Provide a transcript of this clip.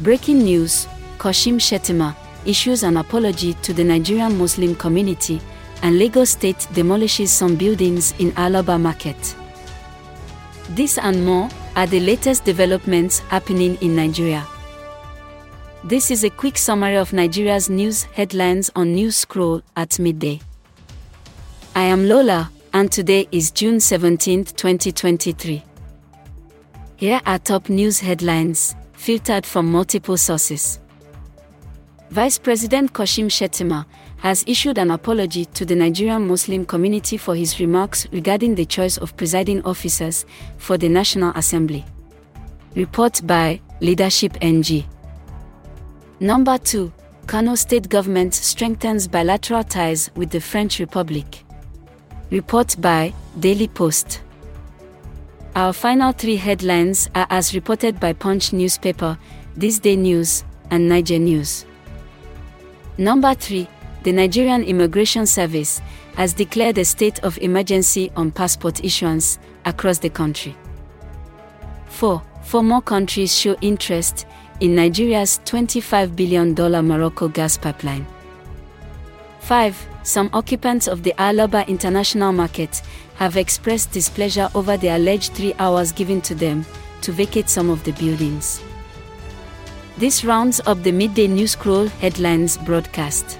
Breaking news Kashim Shettima issues an apology to the Nigerian Muslim community, and Lagos State demolishes some buildings in Alaba Market. This and more are the latest developments happening in Nigeria. This is a quick summary of Nigeria's news headlines on News Scroll at midday. I am Lola, and today is June 17, 2023. Here are top news headlines, filtered from multiple sources. Vice President Kashim Shettima has issued an apology to the Nigerian Muslim community for his remarks regarding the choice of presiding officers for the National Assembly. Report by Leadership NG. Number 2. Kano State Government strengthens bilateral ties with the French Republic. Report by Daily Post. Our final three headlines are as reported by Punch newspaper, Thisday News, and Naija News. Number 3. The Nigerian Immigration Service has declared a state of emergency on passport issuance across the country. 4. Four more countries show interest in Nigeria's $25 billion Morocco gas pipeline. 5. Some occupants of the Alaba International Market have expressed displeasure over the alleged three hours given to them to vacate some of the buildings. This rounds up the midday news scroll headlines broadcast.